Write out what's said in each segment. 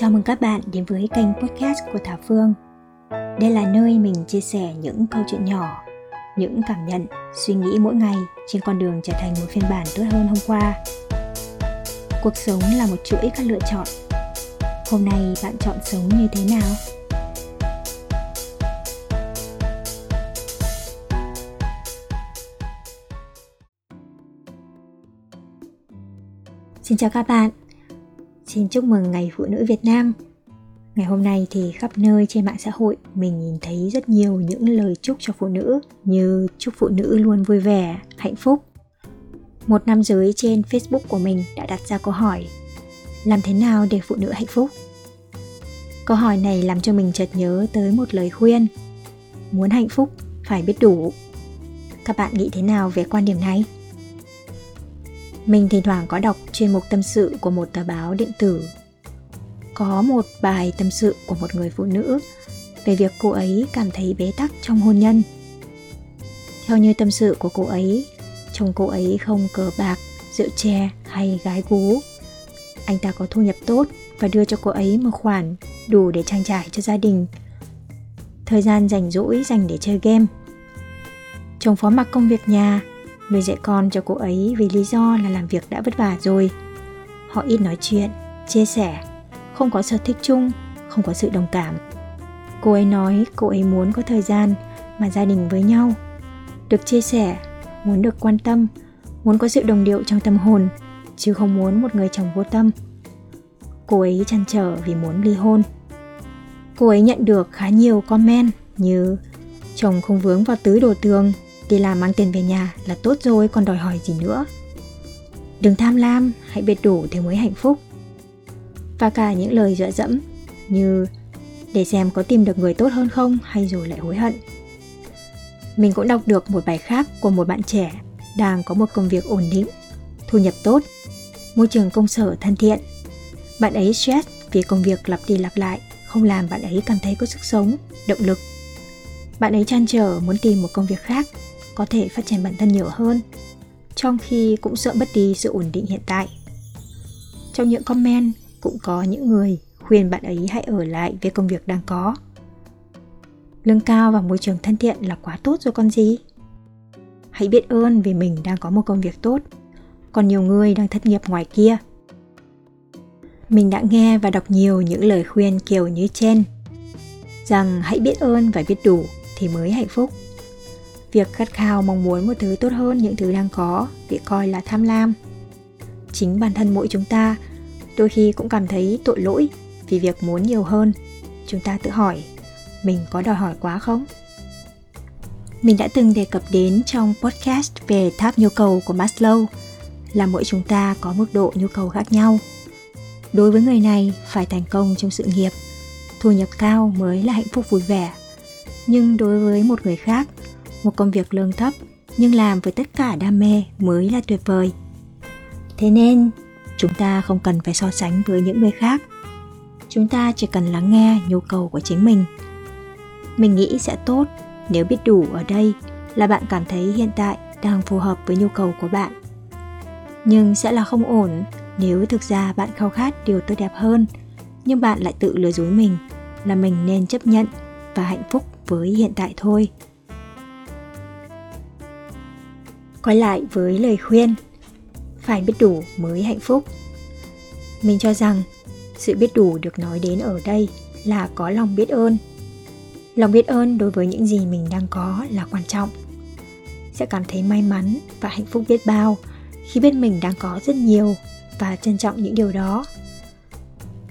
Chào mừng các bạn đến với kênh podcast của Thảo Phương. Đây là nơi mình chia sẻ những câu chuyện nhỏ, những cảm nhận, suy nghĩ mỗi ngày trên con đường trở thành một phiên bản tốt hơn hôm qua. Cuộc sống là một chuỗi các lựa chọn. Hôm nay bạn chọn sống như thế nào? Xin chào các bạn, Xin chúc mừng Ngày Phụ nữ Việt Nam. Ngày hôm nay thì khắp nơi trên mạng xã hội mình nhìn thấy rất nhiều những lời chúc cho phụ nữ như chúc phụ nữ luôn vui vẻ, hạnh phúc. Một nam giới trên Facebook của mình đã đặt ra câu hỏi Làm thế nào để phụ nữ hạnh phúc? Câu hỏi này làm cho mình chợt nhớ tới một lời khuyên Muốn hạnh phúc phải biết đủ Các bạn nghĩ thế nào về quan điểm này? Mình thỉnh thoảng có đọc chuyên mục tâm sự của một tờ báo điện tử. Có một bài tâm sự của một người phụ nữ về việc cô ấy cảm thấy bế tắc trong hôn nhân. Theo như tâm sự của cô ấy, chồng cô ấy không cờ bạc, rượu chè hay gái gú. Anh ta có thu nhập tốt và đưa cho cô ấy một khoản đủ để trang trải cho gia đình. Thời gian rảnh rỗi dành để chơi game. Chồng phó mặc công việc nhà nuôi dạy con cho cô ấy vì lý do là làm việc đã vất vả rồi. Họ ít nói chuyện, chia sẻ, không có sở thích chung, không có sự đồng cảm. Cô ấy nói cô ấy muốn có thời gian mà gia đình với nhau, được chia sẻ, muốn được quan tâm, muốn có sự đồng điệu trong tâm hồn, chứ không muốn một người chồng vô tâm. Cô ấy chăn trở vì muốn ly hôn. Cô ấy nhận được khá nhiều comment như chồng không vướng vào tứ đồ tường Đi làm mang tiền về nhà là tốt rồi còn đòi hỏi gì nữa Đừng tham lam, hãy biết đủ thì mới hạnh phúc Và cả những lời dọa dẫm như để xem có tìm được người tốt hơn không hay rồi lại hối hận Mình cũng đọc được một bài khác của một bạn trẻ đang có một công việc ổn định, thu nhập tốt, môi trường công sở thân thiện. Bạn ấy stress vì công việc lặp đi lặp lại, không làm bạn ấy cảm thấy có sức sống, động lực. Bạn ấy chăn trở muốn tìm một công việc khác có thể phát triển bản thân nhiều hơn, trong khi cũng sợ mất đi sự ổn định hiện tại. Trong những comment cũng có những người khuyên bạn ấy hãy ở lại với công việc đang có. Lương cao và môi trường thân thiện là quá tốt rồi con gì. Hãy biết ơn vì mình đang có một công việc tốt. Còn nhiều người đang thất nghiệp ngoài kia. Mình đã nghe và đọc nhiều những lời khuyên kiểu như trên. Rằng hãy biết ơn và biết đủ thì mới hạnh phúc việc khát khao mong muốn một thứ tốt hơn những thứ đang có bị coi là tham lam. Chính bản thân mỗi chúng ta đôi khi cũng cảm thấy tội lỗi vì việc muốn nhiều hơn. Chúng ta tự hỏi, mình có đòi hỏi quá không? Mình đã từng đề cập đến trong podcast về tháp nhu cầu của maslow là mỗi chúng ta có mức độ nhu cầu khác nhau. Đối với người này, phải thành công trong sự nghiệp, thu nhập cao mới là hạnh phúc vui vẻ. Nhưng đối với một người khác một công việc lương thấp, nhưng làm với tất cả đam mê mới là tuyệt vời. Thế nên, chúng ta không cần phải so sánh với những người khác. Chúng ta chỉ cần lắng nghe nhu cầu của chính mình. Mình nghĩ sẽ tốt nếu biết đủ ở đây là bạn cảm thấy hiện tại đang phù hợp với nhu cầu của bạn. Nhưng sẽ là không ổn nếu thực ra bạn khao khát điều tốt đẹp hơn, nhưng bạn lại tự lừa dối mình là mình nên chấp nhận và hạnh phúc với hiện tại thôi. Quay lại với lời khuyên. Phải biết đủ mới hạnh phúc. Mình cho rằng, sự biết đủ được nói đến ở đây là có lòng biết ơn. Lòng biết ơn đối với những gì mình đang có là quan trọng. Sẽ cảm thấy may mắn và hạnh phúc biết bao khi biết mình đang có rất nhiều và trân trọng những điều đó.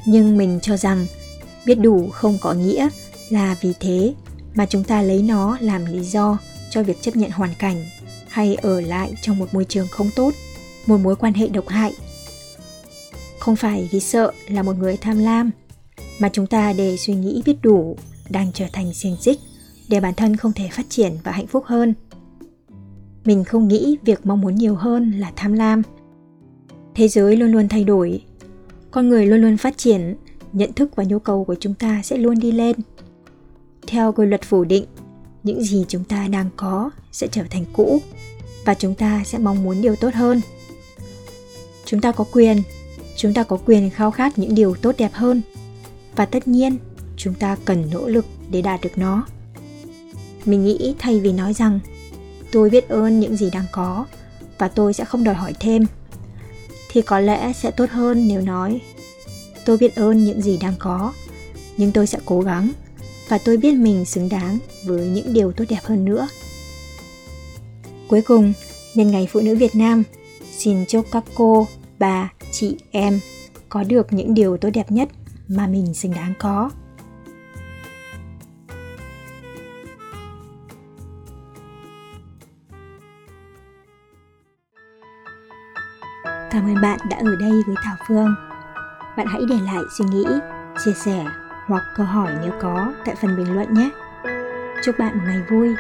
Nhưng mình cho rằng, biết đủ không có nghĩa là vì thế mà chúng ta lấy nó làm lý do cho việc chấp nhận hoàn cảnh hay ở lại trong một môi trường không tốt, một mối quan hệ độc hại. Không phải vì sợ là một người tham lam, mà chúng ta để suy nghĩ biết đủ đang trở thành xiềng xích để bản thân không thể phát triển và hạnh phúc hơn. Mình không nghĩ việc mong muốn nhiều hơn là tham lam. Thế giới luôn luôn thay đổi, con người luôn luôn phát triển, nhận thức và nhu cầu của chúng ta sẽ luôn đi lên. Theo quy luật phủ định những gì chúng ta đang có sẽ trở thành cũ và chúng ta sẽ mong muốn điều tốt hơn. Chúng ta có quyền, chúng ta có quyền khao khát những điều tốt đẹp hơn và tất nhiên chúng ta cần nỗ lực để đạt được nó. Mình nghĩ thay vì nói rằng, tôi biết ơn những gì đang có và tôi sẽ không đòi hỏi thêm, thì có lẽ sẽ tốt hơn nếu nói, tôi biết ơn những gì đang có, nhưng tôi sẽ cố gắng và tôi biết mình xứng đáng với những điều tốt đẹp hơn nữa cuối cùng nhân ngày phụ nữ việt nam xin chúc các cô bà chị em có được những điều tốt đẹp nhất mà mình xứng đáng có Cảm ơn bạn đã ở đây với Thảo Phương. Bạn hãy để lại suy nghĩ, chia sẻ hoặc câu hỏi nếu có tại phần bình luận nhé. Chúc bạn một ngày vui